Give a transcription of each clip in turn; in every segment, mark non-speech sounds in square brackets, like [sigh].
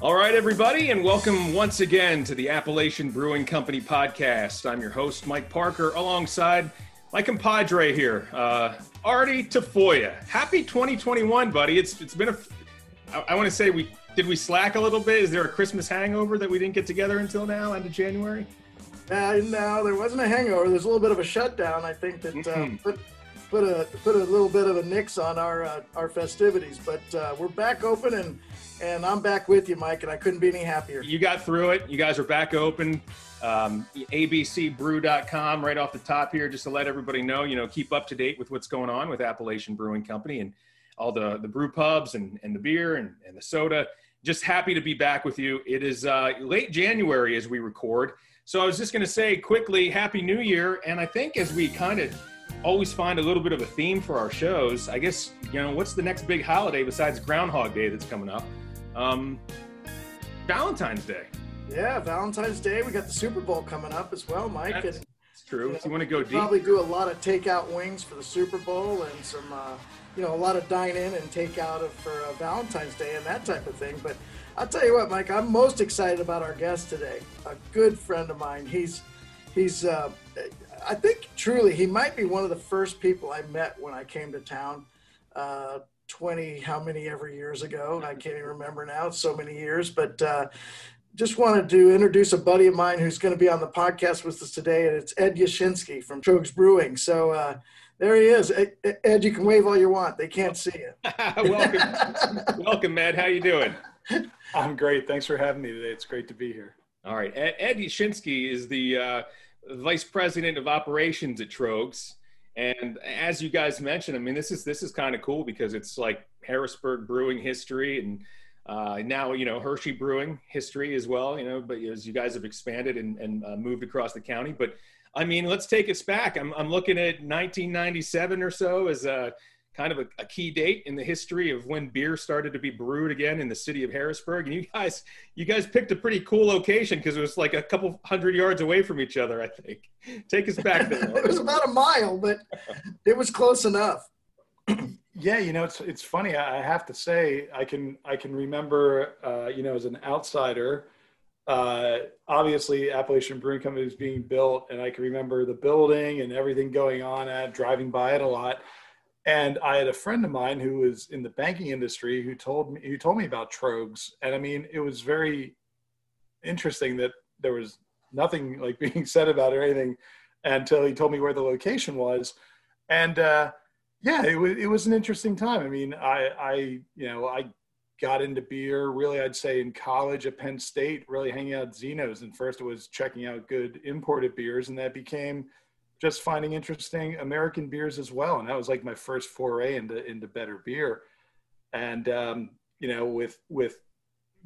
All right, everybody, and welcome once again to the Appalachian Brewing Company podcast. I'm your host, Mike Parker, alongside my compadre here, uh, Artie Tafoya. Happy 2021, buddy. It's it's been a. I, I want to say we did we slack a little bit. Is there a Christmas hangover that we didn't get together until now, end of January? Uh, no, there wasn't a hangover. There's a little bit of a shutdown. I think that uh, Mhm. put put a put a little bit of a nix on our uh, our festivities. But uh, we're back open and and I'm back with you, Mike. And I couldn't be any happier. You got through it. You guys are back open. Um, abcbrew.com right off the top here, just to let everybody know, you know, keep up to date with what's going on with Appalachian Brewing Company and all the, the brew pubs and, and the beer and, and the soda. Just happy to be back with you. It is uh, late January as we record. So I was just going to say quickly, Happy New Year. And I think as we kind of always find a little bit of a theme for our shows, I guess, you know, what's the next big holiday besides Groundhog Day that's coming up? Um, Valentine's Day. Yeah, Valentine's Day. We got the Super Bowl coming up as well, Mike. That's and it's true. If you want to go deep, probably do a lot of takeout wings for the Super Bowl and some, uh, you know, a lot of dine in and take out of, for uh, Valentine's Day and that type of thing. But I'll tell you what, Mike, I'm most excited about our guest today. A good friend of mine. He's, he's, uh, I think truly he might be one of the first people I met when I came to town. Uh, 20 how many ever years ago i can't even remember now it's so many years but uh, just wanted to introduce a buddy of mine who's going to be on the podcast with us today, and it's Ed Yashinsky from Tröegs Brewing. So uh, there he is. Ed, Ed, you can wave all you want; they can't see you. [laughs] welcome, welcome, Ed. How you doing? [laughs] I'm great. Thanks for having me today. It's great to be here. All right, Ed, Ed Yashinsky is the uh, vice president of operations at Tröegs, and as you guys mentioned, I mean, this is this is kind of cool because it's like Harrisburg brewing history and. Uh, now you know Hershey Brewing history as well. You know, but as you guys have expanded and, and uh, moved across the county, but I mean, let's take us back. I'm, I'm looking at 1997 or so as a kind of a, a, key date in the history of when beer started to be brewed again in the city of Harrisburg. And you guys, you guys picked a pretty cool location because it was like a couple hundred yards away from each other. I think. Take us back there. [laughs] it was about a mile, but it was close enough. [clears throat] Yeah, you know, it's it's funny. I have to say, I can I can remember, uh, you know, as an outsider, uh, obviously Appalachian Brewing Company was being built, and I can remember the building and everything going on at driving by it a lot. And I had a friend of mine who was in the banking industry who told me who told me about Tröegs, and I mean, it was very interesting that there was nothing like [laughs] being said about it or anything until he told me where the location was, and. uh yeah, it was it was an interesting time. I mean, I I you know I got into beer really I'd say in college at Penn State, really hanging out at Zeno's, and first it was checking out good imported beers, and that became just finding interesting American beers as well, and that was like my first foray into into better beer, and um, you know with with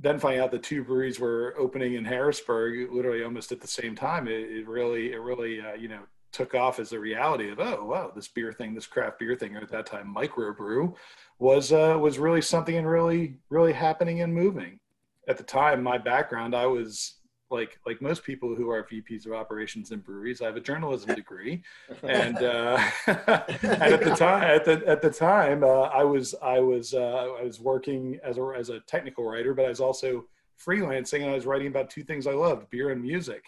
then finding out the two breweries were opening in Harrisburg, literally almost at the same time, it, it really it really uh, you know took off as a reality of oh wow this beer thing this craft beer thing or at that time microbrew was uh, was really something and really really happening and moving. At the time my background i was like like most people who are vps of operations in breweries i have a journalism degree [laughs] and uh, [laughs] and at the time at the at the time uh, i was i was uh, i was working as a as a technical writer but i was also freelancing and i was writing about two things i loved beer and music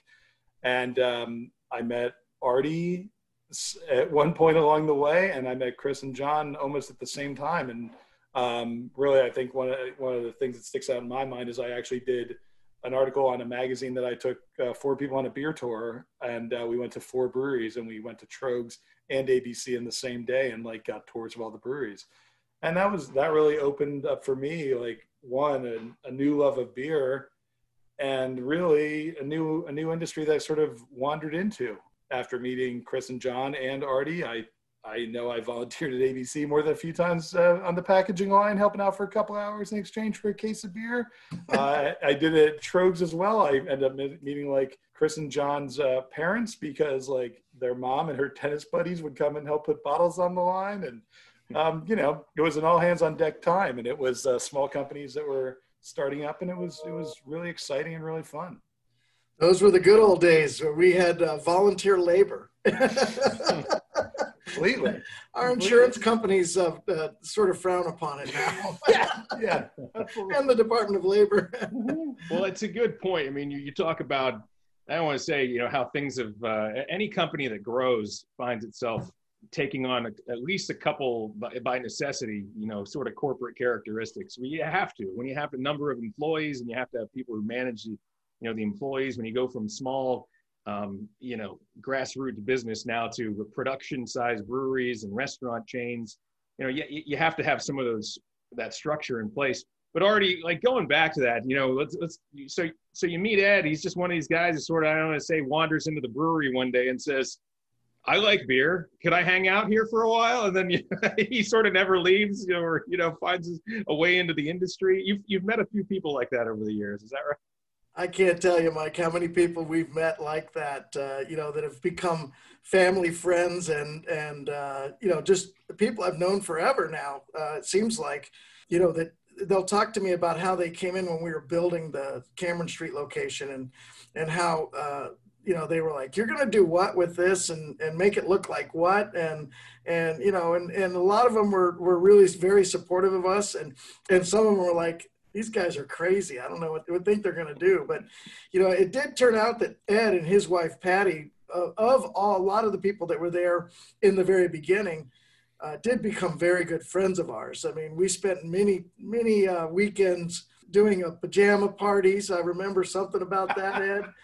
and um, i met Artie at one point along the way, and I met Chris and John almost at the same time. And um, really, I think one of one of the things that sticks out in my mind is I actually did an article on a magazine that I took uh, four people on a beer tour, and uh, we went to four breweries, and we went to Tröegs and ABC in the same day, and like got tours of all the breweries. And that was that really opened up for me like one a, a new love of beer, and really a new a new industry that I sort of wandered into after meeting Chris and John and Artie. I I know I volunteered at ABC more than a few times uh, on the packaging line, helping out for a couple hours in exchange for a case of beer. [laughs] Uh, I did it at Tröegs as well. I ended up meeting like Chris and John's uh, parents because like their mom and her tennis buddies would come and help put bottles on the line, and um, you know it was an all hands on deck time, and it was uh, small companies that were starting up, and it was it was really exciting and really fun. Those were the good old days where we had uh, volunteer labor. [laughs] [laughs] Completely. [laughs] our insurance companies uh, uh, sort of frown upon it now. [laughs] yeah, [laughs] yeah, and the Department of Labor. well, it's a good point. I mean, you, you talk about I don't want to say you know how things have uh, any company that grows finds itself taking on a, at least a couple by, by, necessity, you know, sort of corporate characteristics. Well, you have to when you have a number of employees and you have to have people who manage the, you know, the employees. When you go from small, um, you know, grassroots business now to production-sized breweries and restaurant chains, you know, you, you have to have some of those that structure in place. But Artie, like going back to that, you know, let's let's so so you meet Ed. He's just one of these guys that sort of I don't want to say wanders into the brewery one day and says, I like beer. Could I hang out here for a while? And then [laughs] he sort of never leaves, you know, or you know, finds a way into the industry. You've you've met a few people like that over the years. Is that right? I can't tell you, Mike, how many people we've met like that. Uh, you know, that have become family friends and and uh, you know just people I've known forever now. Uh, it seems like, you know, that they'll talk to me about how they came in when we were building the Cameron Street location and and how uh, you know they were like you're going to do what with this and and make it look like what and and you know and and a lot of them were were really very supportive of us and and some of them were like these guys are crazy i don't know what they would think they're going to do but you know it did turn out that ed and his wife patty uh, of all a lot of the people that were there in the very beginning uh, did become very good friends of ours i mean we spent many many uh, weekends doing a pajama parties. I remember something about that, Ed. [laughs]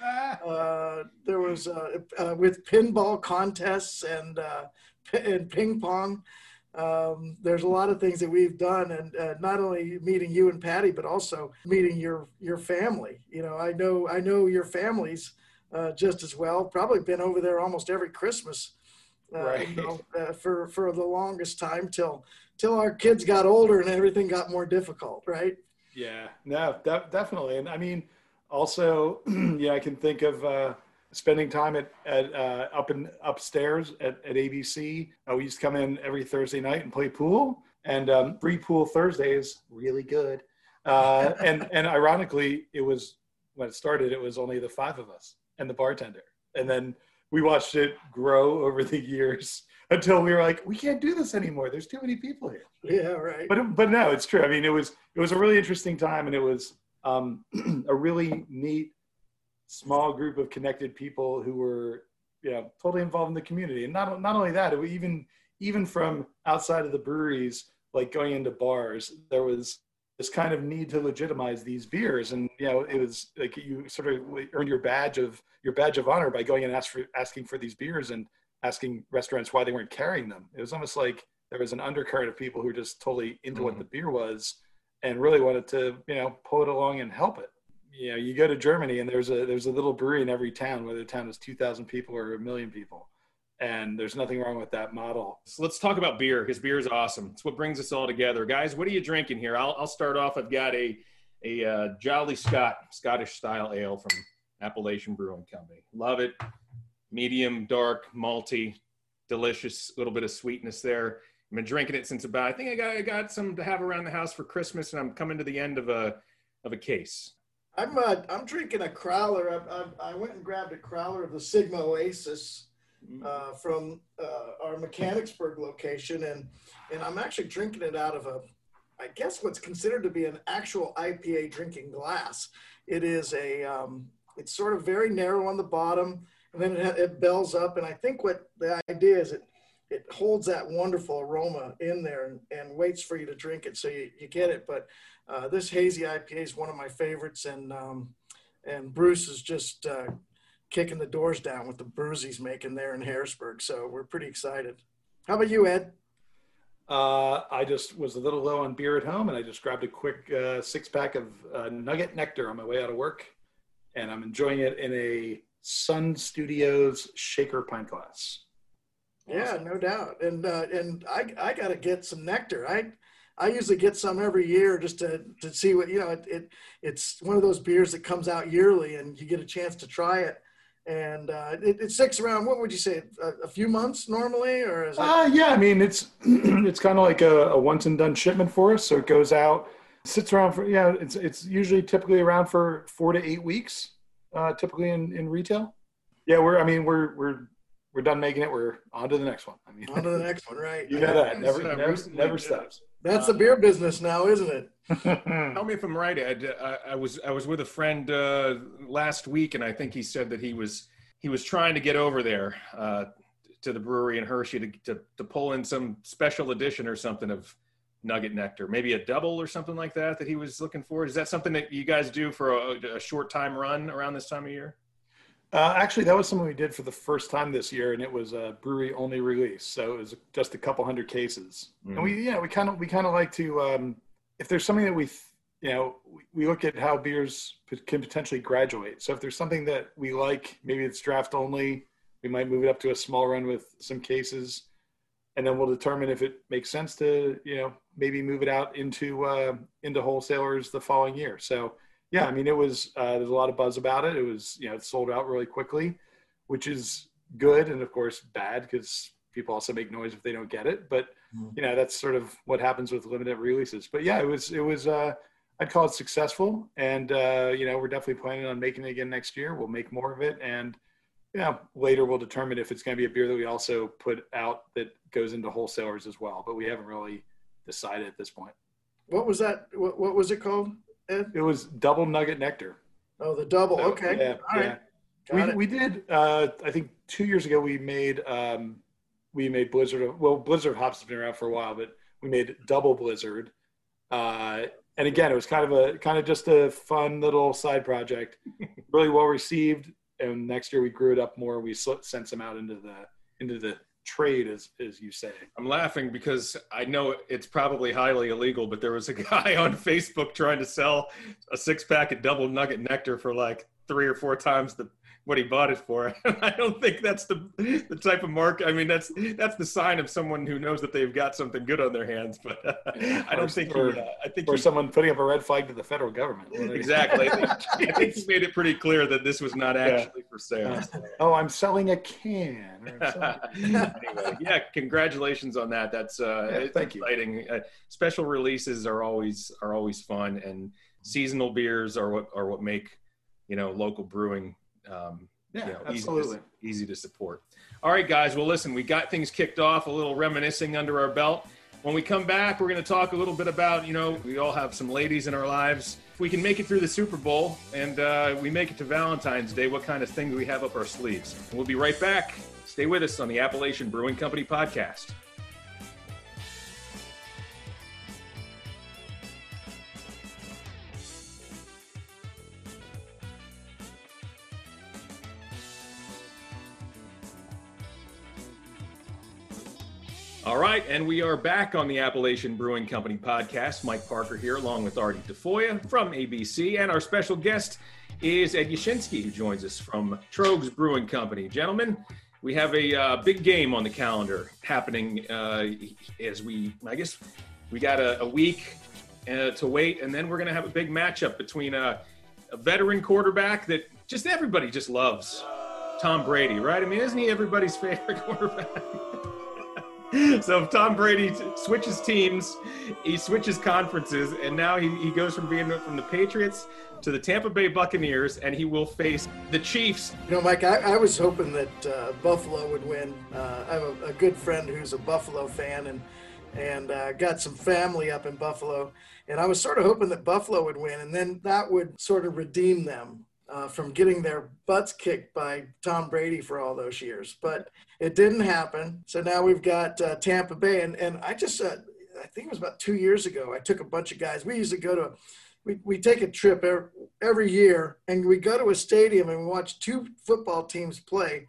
Uh, there was uh, uh, with pinball contests and uh, and ping pong. Um, there's a lot of things that we've done, and uh, not only meeting you and Patty, but also meeting your your family. You know, I know I know your families uh, just as well. Probably been over there almost every Christmas. right. You know, for for the longest time till till our kids got older and everything got more difficult. Right. Yeah, no, de- definitely. And I mean, also, [clears throat] yeah, I can think of uh, spending time at, at uh, up and upstairs at, at ABC. Uh, we used to come in every Thursday night and play pool, and um, free pool Thursdays, really good. Uh, [laughs] and and ironically, it was when it started, it was only the five of us and the bartender, and then we watched it grow [laughs] over the years until we were like, we can't do this anymore. There's too many people here. Yeah, right. But but no, it's true. I mean, it was it was a really interesting time, and it was um, [clears throat] a really neat small group of connected people who were you know totally involved in the community, and not not only that, it was even even from outside of the breweries, like going into bars, there was this kind of need to legitimize these beers and you know it was like you sort of earned your badge of your badge of honor by going and ask for, asking for these beers and asking restaurants why they weren't carrying them. It was almost like there was an undercurrent of people who were just totally into mm-hmm. what the beer was and really wanted to, you know, pull it along and help it. You know, you go to Germany and there's a there's a little brewery in every town, whether the town is two thousand people or a million people. And there's nothing wrong with that model. So let's talk about beer because beer is awesome. It's what brings us all together, guys. What are you drinking here? I'll, I'll start off. I've got a a uh, Jolly Scott Scottish style ale from Appalachian Brewing Company. Love it. Medium, dark, malty, delicious little bit of sweetness there. I've been drinking it since about I think I got I got some to have around the house for Christmas, and I'm coming to the end of a of a case. I'm uh, I'm drinking a crowler. I, I, I, went and grabbed a crowler of the Sigma Oasis mm. uh, from uh, our Mechanicsburg location, and and I'm actually drinking it out of a I guess what's considered to be an actual IPA drinking glass. It is a um, it's sort of very narrow on the bottom and then it, it bells up. And I think what the idea is it it holds that wonderful aroma in there and, and waits for you to drink it so you, you get it. But uh, this hazy IPA is one of my favorites, and um, and Bruce is just uh, kicking the doors down with the brews he's making there in Harrisburg. So we're pretty excited. How about you, Ed? Uh, I just was a little low on beer at home, and I just grabbed a quick uh, six pack of uh, Nugget Nectar on my way out of work, and I'm enjoying it in a Sun Studios shaker pint glass. Yeah, no doubt. And uh, and I I got to get some nectar. I I usually get some every year just to to see what you know. It, it it's one of those beers that comes out yearly, and you get a chance to try it. And uh, it, it sticks around. What would you say? A, a few months normally, or is it? Uh, yeah, I mean it's [clears throat] it's kind of like a, a once and done shipment for us. So it goes out, sits around for yeah. It's it's usually typically around for four to eight weeks uh, typically in, in retail. Yeah, we're I mean we're we're we're done making it. We're on to the next one. I mean, on to the next one, right? [laughs] You know that never never, never stops. That's the beer business now, isn't it? [laughs] Tell me if I'm right, Ed. I, I was I was with a friend uh, last week, and I think he said that he was he was trying to get over there uh, to the brewery in Hershey to, to, to pull in some special edition or something of Nugget Nectar, maybe a double or something like that that he was looking for. Is that something that you guys do for a, a short time run around this time of year? Uh, actually, that was something we did for the first time this year, and it was a brewery only release, so it was just a couple hundred cases. Mm-hmm. And we, yeah, we kind of we kind of like to um, if there's something that we, you know, we look at how beers can potentially graduate. So if there's something that we like, maybe it's draft only, we might move it up to a small run with some cases, and then we'll determine if it makes sense to, you know, maybe move it out into uh, into wholesalers the following year. So yeah, I mean, it was uh, there's a lot of buzz about it. It was you know it sold out really quickly, which is good and of course bad because people also make noise if they don't get it. But mm-hmm. you know that's sort of what happens with limited releases. But yeah, it was it was uh, I'd call it successful, and uh, you know we're definitely planning on making it again next year. We'll make more of it, and you know later we'll determine if it's going to be a beer that we also put out that goes into wholesalers as well. But we haven't really decided at this point. What was that? What, what was it called? It was double nugget nectar. Oh, the double. So, okay. Yeah, All yeah. We, we did. Uh, I think two years ago we made um, we made Blizzard. Well, Blizzard hops has been around for a while, but we made Double Blizzard. Uh, and again, it was kind of a kind of just a fun little side project, [laughs] really well received. And next year we grew it up more. We sent some out into the into the trade, as as you say. I'm laughing because I know it's probably highly illegal, but there was a [laughs] guy on Facebook trying to sell a six pack of double nugget nectar for like three or four times the what he bought it for. [laughs] I don't think that's the the type of mark. I mean, that's that's the sign of someone who knows that they've got something good on their hands. But uh, I don't think or, he, uh, I think or he, someone putting up a red flag to the federal government. [laughs] Exactly. I think, I think, he made it pretty clear that this was not actually yeah. for sale. [laughs] oh, I'm selling a can. anyway, yeah. Congratulations on that. That's uh, yeah, thank exciting. You. Uh, special releases are always are always fun, and seasonal beers are what are what make you know local brewing um, yeah, you know, absolutely. Easy to, easy to support. All right, guys. Well, listen, we got things kicked off, a little reminiscing under our belt. When we come back, we're going to talk a little bit about, you know, we all have some ladies in our lives. If we can make it through the Super Bowl and uh, we make it to Valentine's Day, what kind of things we have up our sleeves? We'll be right back. Stay with us on the Appalachian Brewing Company podcast. All right, and we are back on the Appalachian Brewing Company podcast. Mike Parker here, along with Artie Tafoya from ABC, and our special guest is Ed Yashinsky, who joins us from Tröegs Brewing Company. Gentlemen, we have a uh, big game on the calendar happening uh, as we, I guess, we got a, a week uh, to wait, and then we're going to have a big matchup between a, a veteran quarterback that just everybody just loves, Tom Brady, right? I mean, isn't he everybody's [laughs] favorite quarterback? So if Tom Brady switches teams, he switches conferences, and now he, he goes from being from the Patriots to the Tampa Bay Buccaneers, and he will face the Chiefs. You know, Mike, I, I was hoping that uh, Buffalo would win. Uh, I have a, a, good friend who's a Buffalo fan, and and uh, got some family up in Buffalo, and I was sort of hoping that Buffalo would win, and then that would sort of redeem them uh, from getting their butts kicked by Tom Brady for all those years. But it didn't happen. So now we've got uh, Tampa Bay. And, and I just, uh, I think it was about two years ago, I took a bunch of guys. We used to go to, we, we take a trip every, every year and we go to a stadium and we watch two football teams play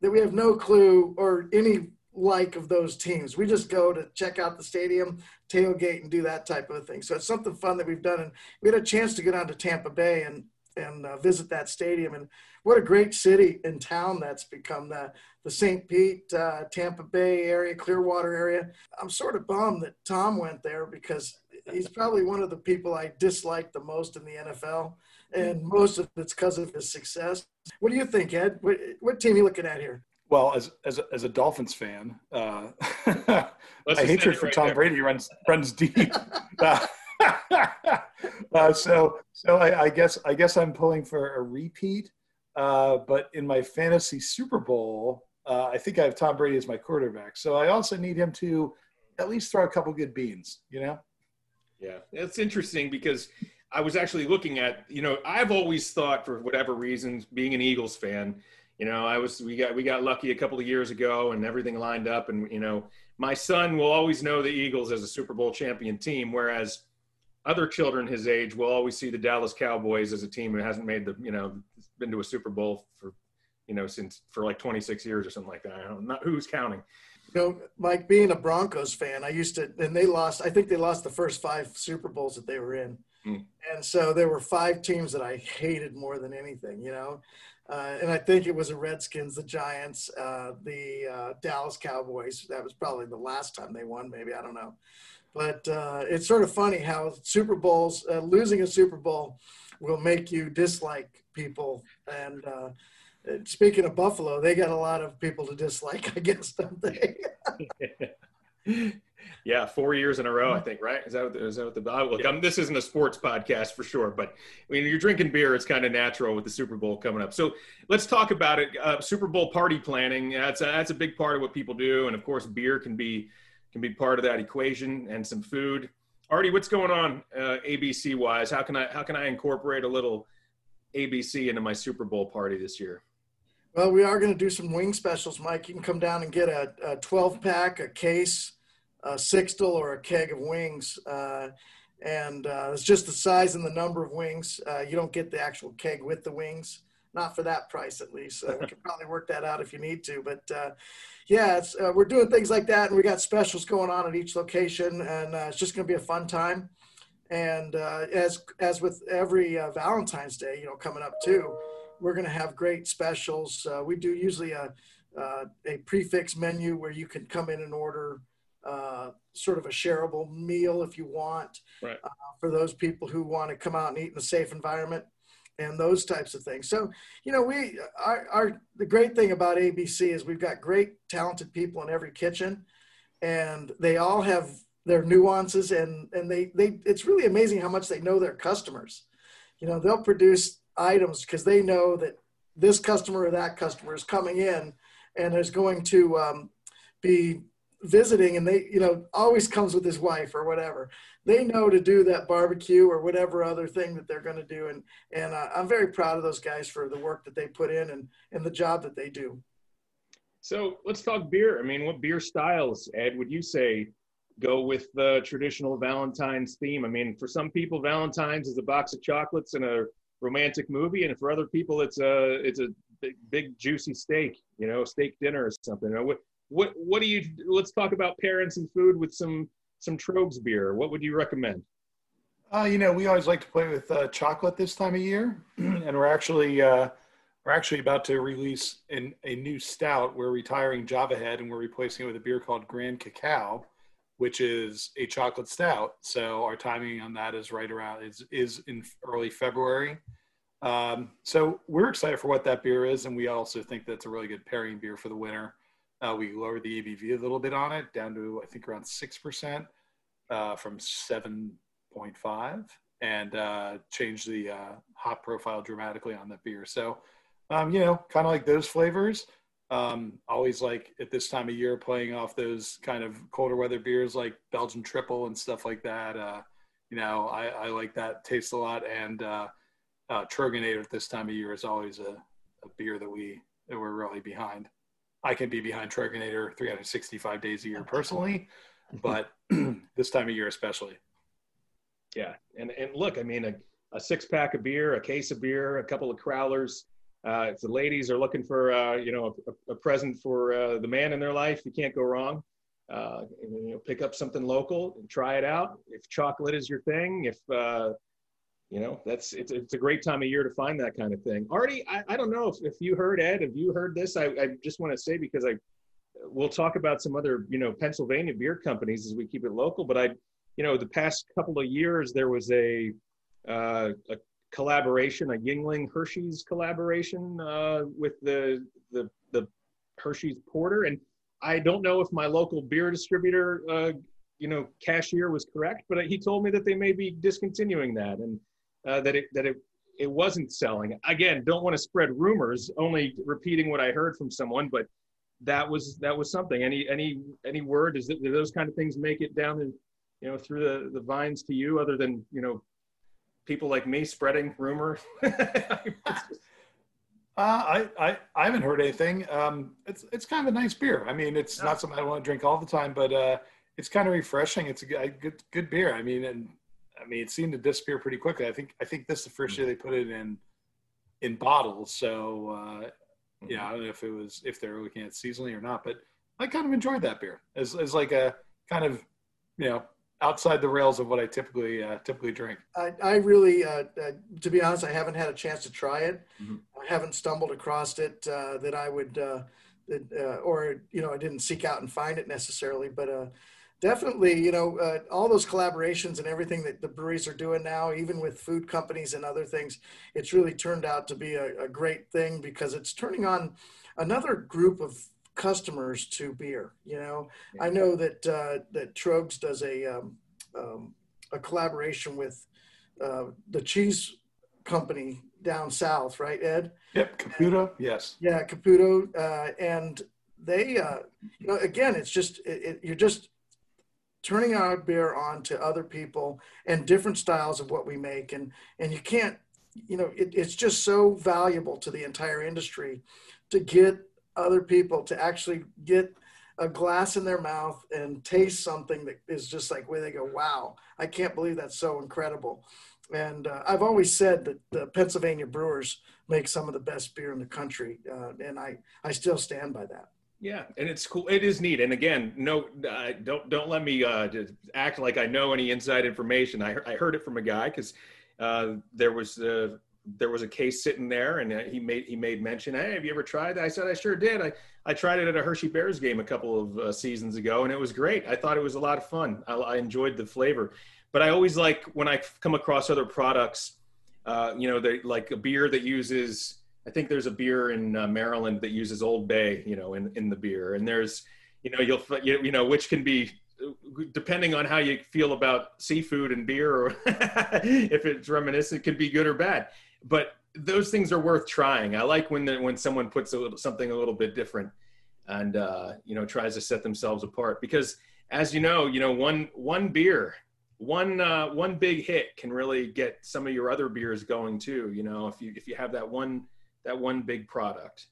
that we have no clue or any like of those teams. We just go to check out the stadium, tailgate, and do that type of thing. So it's something fun that we've done. And we had a chance to get down to Tampa Bay and and uh, visit that stadium. And what a great city and town that's become the, the St. Pete, uh, Tampa Bay area, Clearwater area. I'm sort of bummed that Tom went there because he's probably one of the people I dislike the most in the NFL. And most of it's because of his success. What do you think, Ed? What, what team are you looking at here? Well, as as a, as a Dolphins fan, uh, [laughs] my hatred for right Tom there. Brady runs runs deep. [laughs] Uh, [laughs] uh, so so I, I, guess I guess I'm pulling for a repeat. Uh, but in my fantasy Super Bowl, uh, I think I have Tom Brady as my quarterback. So I also need him to at least throw a couple good beans, you know? Yeah, it's interesting because I was actually looking at, you know, I've always thought for whatever reasons, being an Eagles fan, you know, I was we got we got lucky a couple of years ago and everything lined up and you know, my son will always know the Eagles as a Super Bowl champion team whereas other children his age will always see the Dallas Cowboys as a team that hasn't made the, you know, been to a Super Bowl for you know, since for like 26 years or something like that. I don't know who's counting. You know, Mike, being a Broncos fan, I used to, and they lost, I think they lost the first five Super Bowls that they were in. Mm. And so there were five teams that I hated more than anything, you know. Uh, and I think it was the Redskins, the Giants, uh, the uh, Dallas Cowboys. That was probably the last time they won, maybe. I don't know. But uh, it's sort of funny how Super Bowls, uh, losing a Super Bowl will make you dislike people. And, uh, speaking of Buffalo, they got a lot of people to dislike, [laughs] I guess, don't they? [laughs] yeah, four years in a row, I think, right? Is that what the, is that what the look? Yeah. this isn't a sports podcast for sure, but when you're drinking beer, it's kind of natural with the Super Bowl coming up. So let's talk about it. Uh, Super Bowl party planning. That's a, that's a big part of what people do, and of course, beer can be can be part of that equation, and some food. Artie, what's going on uh, ABC wise? How can I how can I incorporate a little ABC into my Super Bowl party this year? Well, we are going to do some wing specials, Mike. You can come down and get a, a 12 pack, a case, a sixtel, or a keg of wings. Uh, and uh, it's just the size and the number of wings. Uh, you don't get the actual keg with the wings, not for that price at least. we can [laughs] probably work that out if you need to. But uh, yeah, uh, we're doing things like that, and we got specials going on at each location, and uh, it's just going to be a fun time. And as as with every Valentine's Day, you know, coming up too we're going to have great specials. Uh, we do usually a, uh, a prix fixe menu where you can come in and order uh, sort of a shareable meal if you want right. Uh, for those people who want to come out and eat in a safe environment and those types of things. So, you know, we, our, our, the great thing about ABC is we've got great talented people in every kitchen and they all have their nuances and, and they, they, it's really amazing how much they know their customers. You know, they'll produce items because they know that this customer or that customer is coming in and is going to um, be visiting and they you know always comes with his wife or whatever. They know to do that barbecue or whatever other thing that they're going to do. And and uh, i'm very proud of those guys for the work that they put in and and the job that they do. So let's talk beer. I mean what beer styles ed would you say go with the traditional valentine's theme? I mean for some people valentine's is a box of chocolates and a romantic movie, and for other people, it's a it's a big, big juicy steak, you know, steak dinner or something. what what what do you? Let's talk about parents and food with some some Tröegs beer. What would you recommend? Uh, you know, we always like to play with uh, chocolate this time of year, [clears throat] and we're actually uh, we're actually about to release in a new stout. We're retiring Java Head, and we're replacing it with a beer called Grand Cacao which is a chocolate stout. So our timing on that is right around is is in early February. Um, so we're excited for what that beer is, and we also think that's a really good pairing beer for the winter. Uh, we lowered the ABV a little bit on it, down to I think around six percent uh, from seven point five, and uh, changed the uh, hop profile dramatically on that beer. So um, you know, kind of like those flavors. Um, always like at this time of year playing off those kind of colder weather beers like Belgian triple and stuff like that. Uh, you know, I, I, like that taste a lot. And uh, uh, Troegenator at this time of year is always a, a beer that we that we're really behind. I can be behind Troegenator 365 days a year personally, [laughs] but [clears throat] this time of year especially. Yeah, and and look, I mean, a, a six pack of beer, a case of beer, a couple of crowlers uh, if the ladies are looking for, uh, you know, a, a present for uh, the man in their life, you can't go wrong. Uh, and, you know, pick up something local and try it out. If chocolate is your thing, if uh, you know, that's it's, it's a great time of year to find that kind of thing. Artie, I, I don't know if, if you heard Ed, have you heard this? I, I just want to say because I we'll talk about some other, you know, Pennsylvania beer companies as we keep it local. But I, you know, the past couple of years there was a uh, a collaboration, a Yuengling Hershey's collaboration uh, with the, the the Hershey's Porter, and I don't know if my local beer distributor, uh, you know, cashier was correct, but he told me that they may be discontinuing that and uh, that it that it it wasn't selling. Again, don't want to spread rumors, only repeating what I heard from someone, but that was that was something. Any any any word? Is do those kind of things make it down the you know through the the vines to you, other than you know people like me spreading rumor? [laughs] Uh, I, I, I haven't heard anything. Um, it's it's kind of a nice beer. I mean, it's not something I want to drink all the time, but uh, it's kind of refreshing. It's a good, good good beer. I mean, and I mean, it seemed to disappear pretty quickly. I think I think this is the first year they put it in in bottles. So uh, yeah, I don't know if it was if they're looking at seasonally or not, but I kind of enjoyed that beer as as like a kind of you know outside the rails of what I typically uh, typically drink. I, I really, uh, uh, to be honest, I haven't had a chance to try it. Mm-hmm. I haven't stumbled across it uh, that I would, uh, that, uh, or you know, I didn't seek out and find it necessarily. But definitely, you know, all those collaborations and everything that the breweries are doing now, even with food companies and other things, it's really turned out to be a, a great thing because it's turning on another group of customers to beer. You know, yeah. I know that uh, that Tröegs does a um, um, a collaboration with uh, the cheese company down south, right, Ed? Yep, Caputo. Yes. Yeah, Caputo, uh, and they, uh, you know, again, it's just it, it, you're just turning our beer on to other people and different styles of what we make, and and you can't, you know, it, it's just so valuable to the entire industry to get other people to actually get a glass in their mouth and taste something that is just like where they go, wow, I can't believe that's so incredible. And uh, I've always said that the Pennsylvania brewers make some of the best beer in the country, uh, and I I still stand by that. Yeah, and it's cool. It is neat. And again, no, uh, don't don't let me uh, act like I know any inside information. I I heard it from a guy because uh, there was uh, there was a case sitting there and uh, he made he made mention hey have you ever tried that i said i sure did i i tried it at a hershey bears game a couple of uh, seasons ago and it was great i thought it was a lot of fun i, I enjoyed the flavor but i always like when i come across other products you know they like a beer that uses i think there's a beer in uh, maryland that uses old bay you know in, in the beer and there's you know you'll you, you know which can be depending on how you feel about seafood and beer or [laughs] if it's reminiscent could be good or bad but those things are worth trying. I like when the, when someone puts a little, something a little bit different and uh, you know tries to set themselves apart because as you know, you know one one beer, one uh, one big hit can really get some of your other beers going too. You know if you if you have that one that one big product.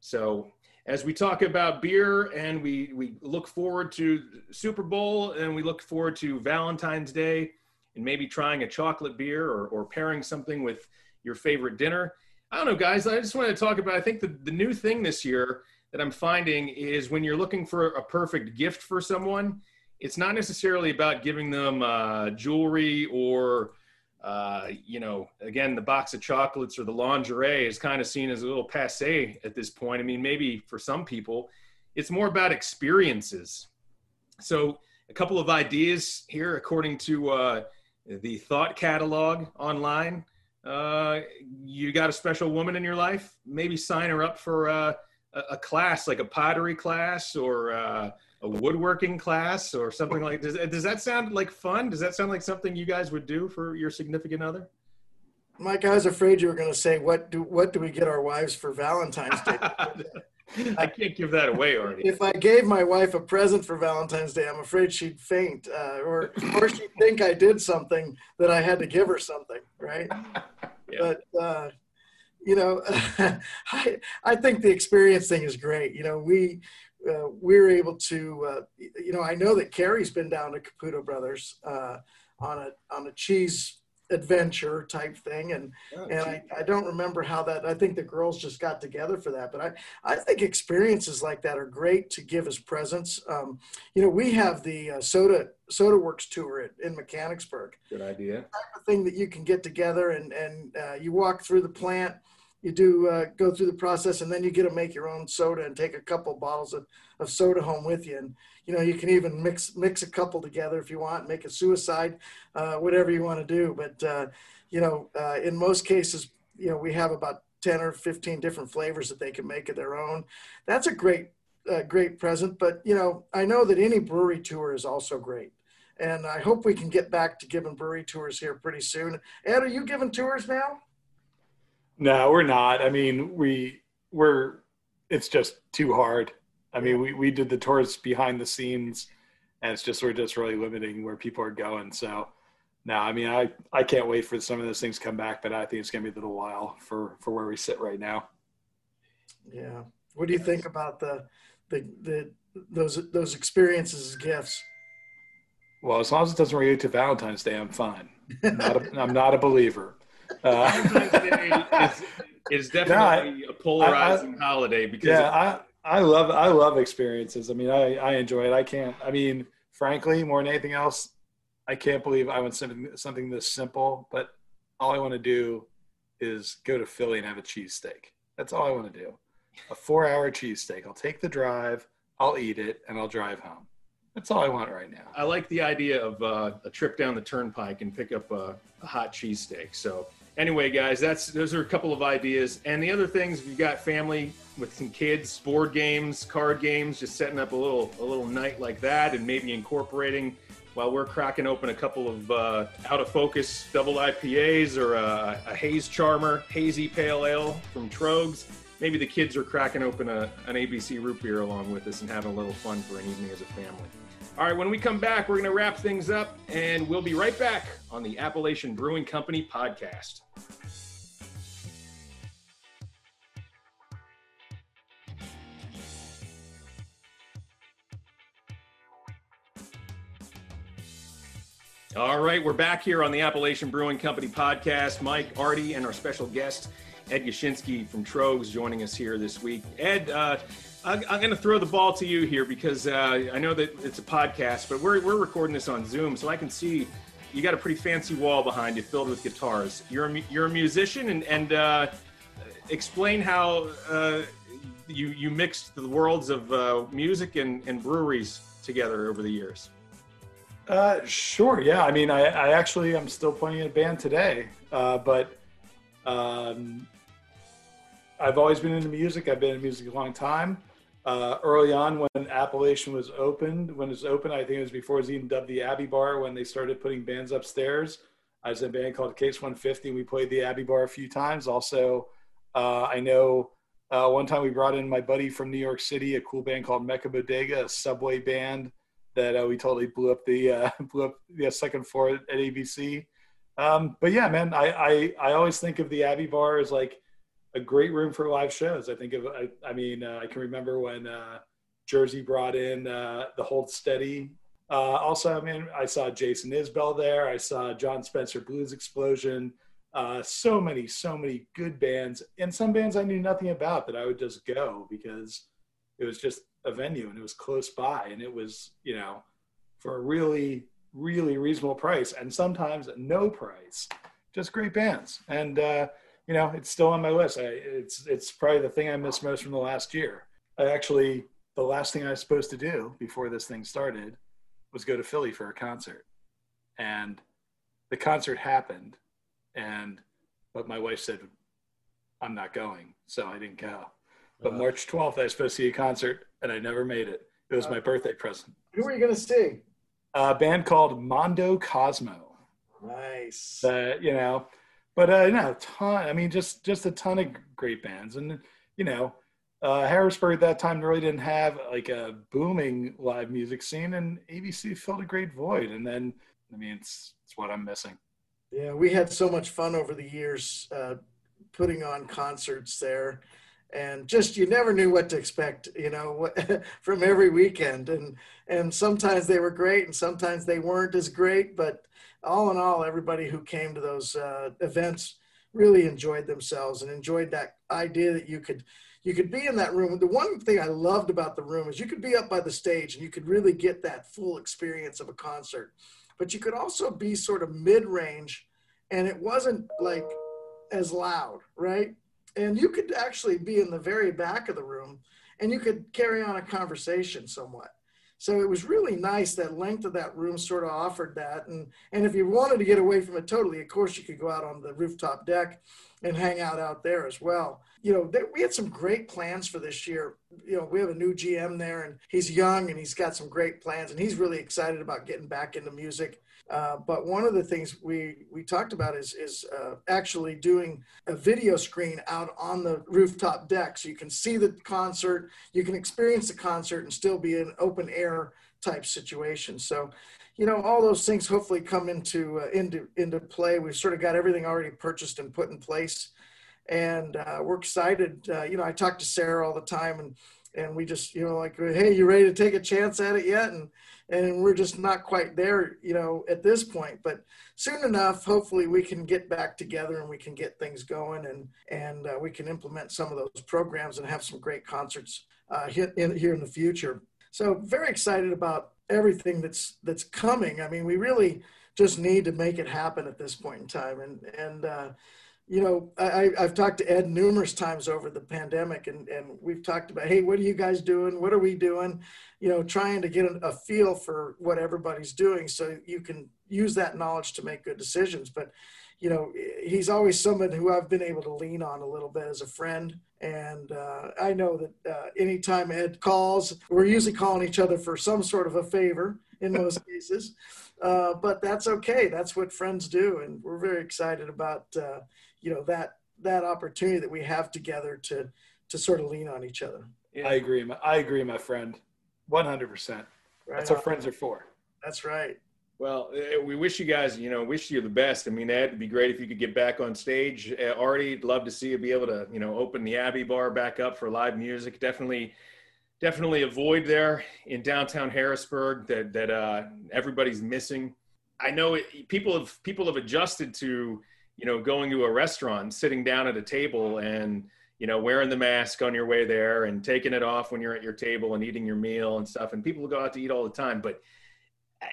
So as we talk about beer and we we look forward to Super Bowl and we look forward to Valentine's Day and maybe trying a chocolate beer or, or pairing something with your favorite dinner. I don't know, guys. I just want to talk about. I think the, the new thing this year that I'm finding is when you're looking for a perfect gift for someone, it's not necessarily about giving them uh, jewelry or, uh, you know, again, the box of chocolates or the lingerie is kind of seen as a little passe at this point. I mean, maybe for some people, it's more about experiences. So, a couple of ideas here, according to uh, the Thought Catalog online uh, you got a special woman in your life, maybe sign her up for uh, a, class like a pottery class or uh, a woodworking class or something like. Does does that sound like fun? Does that sound like something you guys would do for your significant other? Mike, I was afraid you were going to say, "What do what do we get our wives for Valentine's Day?" [laughs] I can't give that away already. If I gave my wife a present for Valentine's Day, I'm afraid she'd faint, uh, or or she'd think I did something that I had to give her something, right? [laughs] Yeah. But uh, you know, [laughs] I I think the experience thing is great. You know, we uh, we're able to, uh, you know, I know that Carrie's been down to Caputo Brothers uh, on a on a cheese adventure type thing and oh, and I, I don't remember how that i think the girls just got together for that but i i think experiences like that are great to give as presents. Um, you know we have the uh, soda soda works tour in mechanicsburg. Good idea. Type of thing that you can get together and and uh, you walk through the plant you do uh, go through the process and then you get to make your own soda and take a couple bottles of, of soda home with you. And you know you can even mix mix a couple together if you want make a suicide uh, whatever you want to do. But uh, you know uh, in most cases you know we have about 10 or 15 different flavors that they can make of their own. That's a great uh, great present. But you know i know that any brewery tour is also great. And i hope we can get back to giving brewery tours here pretty soon. Ed are you giving tours now no we're not i mean we we're it's just too hard I mean, we, we did the tours behind the scenes and it's just, we're just really limiting where people are going. So no, I mean, I, I can't wait for some of those things to come back, but I think it's going to be a little while for, for where we sit right now. Yeah. What do you think about the, the, the, those, those experiences as gifts? Well, as long as it doesn't relate to Valentine's Day, I'm fine. I'm not a, I'm not a believer. Uh, Valentine's Day is, is definitely a polarizing I, I, holiday because yeah, I, I love I love experiences. I mean, I, I enjoy it. I can't. I mean, frankly, more than anything else, I can't believe I want something something this simple. But all I want to do is go to Philly and have a cheesesteak. That's all I want to do. A four-hour cheesesteak. I'll take the drive. I'll eat it, and I'll drive home. That's all I want right now. I like the idea of uh, a trip down the turnpike and pick up a, a hot cheesesteak. So anyway, guys, that's those are a couple of ideas. And the other things, if you've got family with some kids, board games, card games, just setting up a little a little night like that, and maybe incorporating while we're cracking open a couple of uh, out of focus double IPAs or a, a haze charmer hazy pale ale from Troegs. Maybe the kids are cracking open a, an ABC root beer along with us and having a little fun for an evening as a family. All right, when we come back, we're going to wrap things up and we'll be right back on the Appalachian Brewing Company podcast. All right, we're back here on the Appalachian Brewing Company podcast. Mike, Artie, and our special guest, Ed Yashinsky from Troegs, joining us here this week. Ed, uh, I'm, going to throw the ball to you here because uh, I know that it's a podcast, but we're, we're recording this on Zoom, so I can see you got a pretty fancy wall behind you filled with guitars. You're a, you're a musician, and, and uh, explain how uh, you, you mixed the worlds of uh, music and, and breweries together over the years. Uh, sure. Yeah. I mean, I, I actually am still playing in a band today, uh, but um, I've always been into music. I've been in music a long time uh, early on when Appalachian was opened, when it was open, I think it was before it was even dubbed the Abbey Bar when they started putting bands upstairs. I was in a band called Case 150. And we played the Abbey Bar a few times. Also, uh, I know uh, one time we brought in my buddy from New York City, a cool band called Mecca Bodega, a subway band that uh, we totally blew up the uh, [laughs] blew up the second floor at, at ABC. Um, but yeah, man, I, I I always think of the Abbey Bar as like a great room for live shows. I think of, I, I mean, uh, I can remember when uh, Jersey brought in uh, the Hold Steady. Uh, also, I mean, I saw Jason Isbell there. I saw Jon Spencer Blues Explosion. Uh, so many, so many good bands, and some bands I knew nothing about that I would just go because it was just a venue and it was close by, and it was, you know, for a really, really reasonable price, and sometimes no price. Just great bands, and uh, you know, it's still on my list. I, it's it's probably the thing I miss most from the last year. I actually the last thing I was supposed to do before this thing started was go to Philly for a concert, and the concert happened, and but my wife said I'm not going, so I didn't go. But uh, March 12th, I was supposed to see a concert, and I never made it. It was uh, my birthday present. Who were you going to see? A band called Mondo Cosmo. Nice. Uh, you know, but uh, no, a ton. I mean, just just a ton of great bands, and you know, uh, Harrisburg at that time really didn't have like a booming live music scene, and ABC filled a great void. And then, I mean, it's it's what I'm missing. Yeah, we had so much fun over the years uh, putting on concerts there, and just you never knew what to expect, you know, [laughs] from every weekend. And and sometimes they were great, and sometimes they weren't as great, but all in all, everybody who came to those uh, events really enjoyed themselves and enjoyed that idea that you could you could be in that room. The one thing I loved about the room is you could be up by the stage and you could really get that full experience of a concert, but you could also be sort of mid range, and it wasn't like as loud, right? And you could actually be in the very back of the room and you could carry on a conversation somewhat. So it was really nice that length of that room sort of offered that. And, and if you wanted to get away from it totally, of course, you could go out on the rooftop deck and hang out out there as well. You know, we had some great plans for this year. You know, we have a new GM there, and he's young and he's got some great plans, and he's really excited about getting back into music. Uh, but one of the things we we talked about is is uh, actually doing a video screen out on the rooftop deck, so you can see the concert, you can experience the concert, and still be an open air type situation. So, you know, all those things hopefully come into uh, into into play. We've sort of got everything already purchased and put in place, and uh, we're excited. Uh, you know, I talk to Sarah all the time, and and we just you know like, hey, you ready to take a chance at it yet? And and we're just not quite there, you know, at this point. But soon enough, hopefully, we can get back together and we can get things going, and and uh, we can implement some of those programs and have some great concerts uh, here in, here in the future. So very excited about everything that's that's coming. I mean, we really just need to make it happen at this point in time. And and uh, you know, I, I've talked to Ed numerous times over the pandemic, and and we've talked about, hey, what are you guys doing? What are we doing? You know, trying to get a feel for what everybody's doing, so you can use that knowledge to make good decisions. But you know, he's always someone who I've been able to lean on a little bit as a friend. And uh, I know that uh, anytime Ed calls, we're usually calling each other for some sort of a favor in most [laughs] cases. Uh, but that's okay. That's what friends do. And we're very excited about, uh, you know, that, that opportunity that we have together to, to sort of lean on each other. Yeah. I agree. I agree, my friend. 100%. Right That's on. what friends are for. That's right. Well, eh, we wish you guys, you know, wish you the best. I mean, Ed, it'd be great if you could get back on stage. Uh, Artie, love to see you be able to, you know, open the Abbey Bar back up for live music. Definitely, definitely a void there in downtown Harrisburg that that uh, everybody's missing. I know it, people have people have adjusted to, you know, going to a restaurant, sitting down at a table, and you know, wearing the mask on your way there, and taking it off when you're at your table and eating your meal and stuff. And people go out to eat all the time, but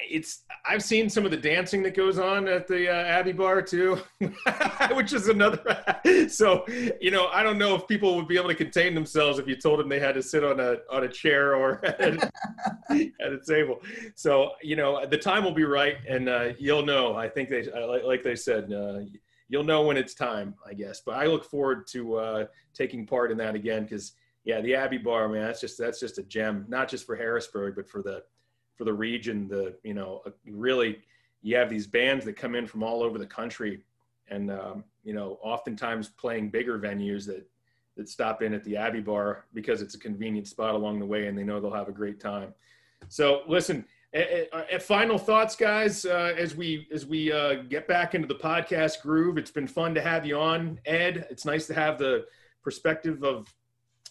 it's I've seen some of the dancing that goes on at the uh, Abbey Bar too, [laughs] which is another. [laughs] so you know, I don't know if people would be able to contain themselves if you told them they had to sit on a on a chair or [laughs] at a, at a table. So you know, the time will be right, and uh, you'll know. I think they like they said. Uh, you'll know when it's time, I guess. But I look forward to uh, taking part in that again because yeah, the Abbey Bar, man, that's just that's just a gem, not just for Harrisburg, but for the for the region. The you know uh, really you have these bands that come in from all over the country, and um, you know oftentimes playing bigger venues that that stop in at the Abbey Bar because it's a convenient spot along the way, and they know they'll have a great time. So listen. Final thoughts, guys, uh, as we as we uh, get back into the podcast groove. It's been fun to have you on, Ed. It's nice to have the perspective of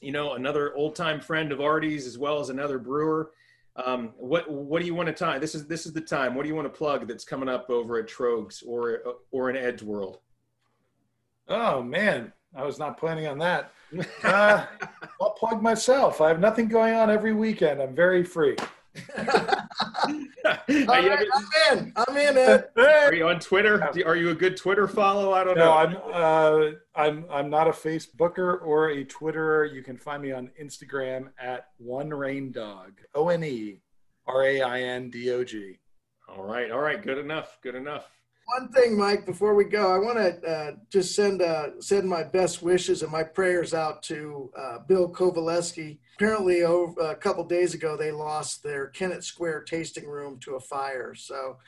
you know another old time friend of Artie's as well as another brewer. Um, what what do you want to tie? This is this is the time. What do you want to plug that's coming up over at Tröegs or or in Ed's World? Oh man, I was not planning on that. [laughs] Uh, I'll plug myself. I have nothing going on every weekend. I'm very free. [laughs] right, I'm in. I'm in. Ed. Are you on Twitter? Are you a good Twitter follow? I don't no, know. I'm. Uh, I'm. I'm not a Facebooker or a Twitterer. You can find me on Instagram at One Rain Dog. O N E R A I N D O G. All right. All right. Good enough. Good enough one thing, Mike, before we go, I want to uh, just send uh, send my best wishes and my prayers out to uh, Bill Covaleski. Apparently, over, a couple days ago, they lost their Kennett Square tasting room to a fire. So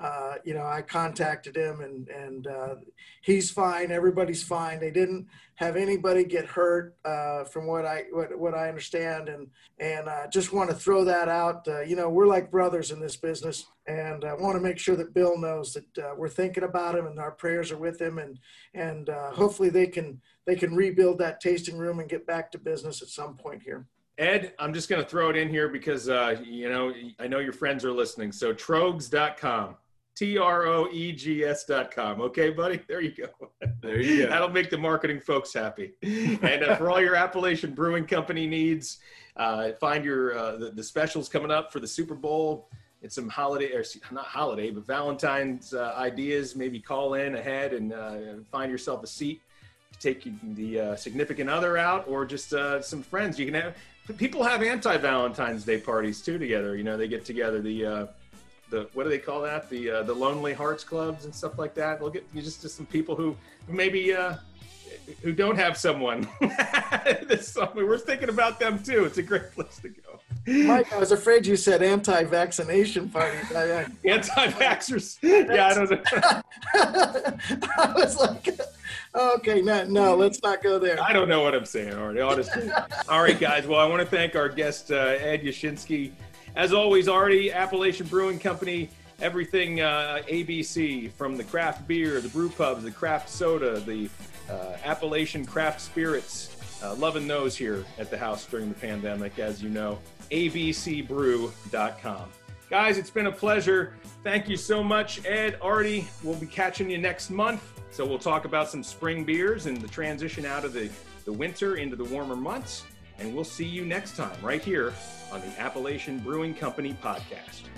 uh, you know, I contacted him and, and uh, he's fine. Everybody's fine. They didn't have anybody get hurt uh, from what I, what, what I understand. And, and I just want to throw that out. Uh, you know, we're like brothers in this business and I want to make sure that Bill knows that uh, we're thinking about him and our prayers are with him and, and uh, hopefully they can, they can rebuild that tasting room and get back to business at some point here. Ed, I'm just going to throw it in here because, you know, I know your friends are listening. So troegs.com, T R O E G S.com. Okay, buddy? There you go. There you go. That'll make the marketing folks happy. And uh, for all your Appalachian Brewing Company needs, uh, find your uh, the, the, specials coming up for the Super Bowl. It's some holiday, or not holiday, but Valentine's uh, ideas. Maybe call in ahead and uh, find yourself a seat to take the uh, significant other out or just some friends. You can have people have anti Valentine's Day parties too together. You know, they get together the uh, the what do they call that? The uh, the Lonely Hearts clubs and stuff like that. Look at you just just some people who maybe uh, who don't have someone [laughs] this summer. We're thinking about them too. It's a great place to go. Mike, I was afraid you said anti-vaccination parties. [laughs] I, Anti-vaxxers. Yeah, I don't know. [laughs] I was like, okay, no, no, let's not go there. I don't know what I'm saying, Artie. Honestly. All right, guys. Well, I want to thank our guest uh, Ed Yashinsky. As always, Artie, Appalachian Brewing Company everything uh, ABC from the craft beer, the brew pubs, the craft soda, the uh, Appalachian craft spirits. Uh, loving those here at the house during the pandemic, as you know. abcbrew.com. Guys, it's been a pleasure. Thank you so much, Ed, Artie. We'll be catching you next month. So we'll talk about some spring beers and the transition out of the, the winter into the warmer months. And we'll see you next time right here on the Appalachian Brewing Company podcast.